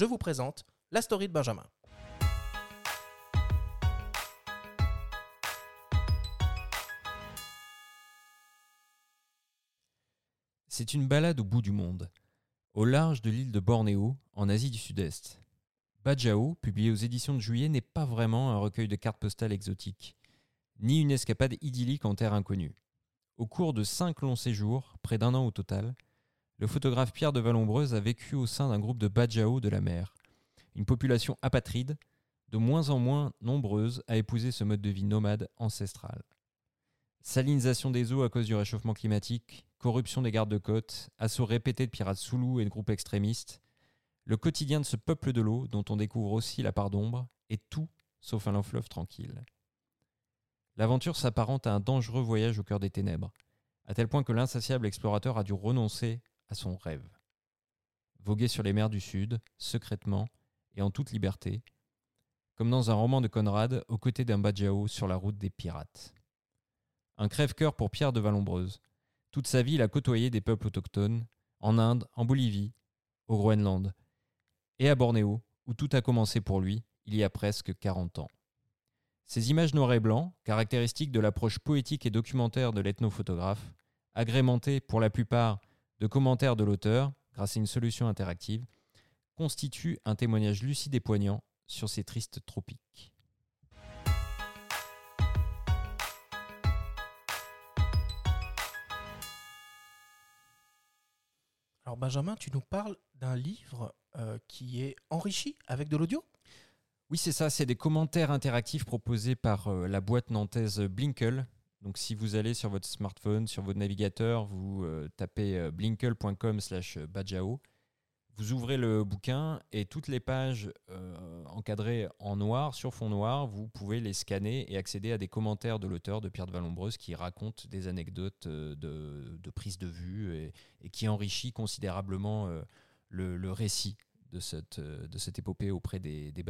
je vous présente la story de Benjamin. C'est une balade au bout du monde, au large de l'île de Bornéo, en Asie du Sud-Est. Bajao, publié aux éditions de juillet, n'est pas vraiment un recueil de cartes postales exotiques, ni une escapade idyllique en terre inconnue. Au cours de cinq longs séjours, près d'un an au total, le photographe Pierre de Vallombreuse a vécu au sein d'un groupe de Bajao de la mer, une population apatride, de moins en moins nombreuse à épouser ce mode de vie nomade ancestral. Salinisation des eaux à cause du réchauffement climatique, corruption des gardes de côte, assauts répétés de pirates Soulou et de groupes extrémistes, le quotidien de ce peuple de l'eau dont on découvre aussi la part d'ombre est tout sauf un long fleuve tranquille. L'aventure s'apparente à un dangereux voyage au cœur des ténèbres, à tel point que l'insatiable explorateur a dû renoncer à son rêve. Voguer sur les mers du Sud, secrètement et en toute liberté, comme dans un roman de Conrad aux côtés d'un Bajao sur la route des pirates. Un crève-cœur pour Pierre de Vallombreuse. Toute sa vie, il a côtoyé des peuples autochtones, en Inde, en Bolivie, au Groenland, et à Bornéo, où tout a commencé pour lui, il y a presque 40 ans. Ces images noir et blanc, caractéristiques de l'approche poétique et documentaire de l'ethnophotographe, agrémentées pour la plupart de commentaires de l'auteur, grâce à une solution interactive, constituent un témoignage lucide et poignant sur ces tristes tropiques. Alors Benjamin, tu nous parles d'un livre euh, qui est enrichi avec de l'audio? Oui, c'est ça, c'est des commentaires interactifs proposés par euh, la boîte nantaise Blinkle. Donc si vous allez sur votre smartphone, sur votre navigateur, vous euh, tapez blinkle.com slash bajao, vous ouvrez le bouquin et toutes les pages encadrées en noir, sur fond noir, vous pouvez les scanner et accéder à des commentaires de l'auteur de Pierre de Vallombreuse qui raconte des anecdotes de, prise de vue et, qui enrichit considérablement le, récit de cette, de épopée auprès des, des.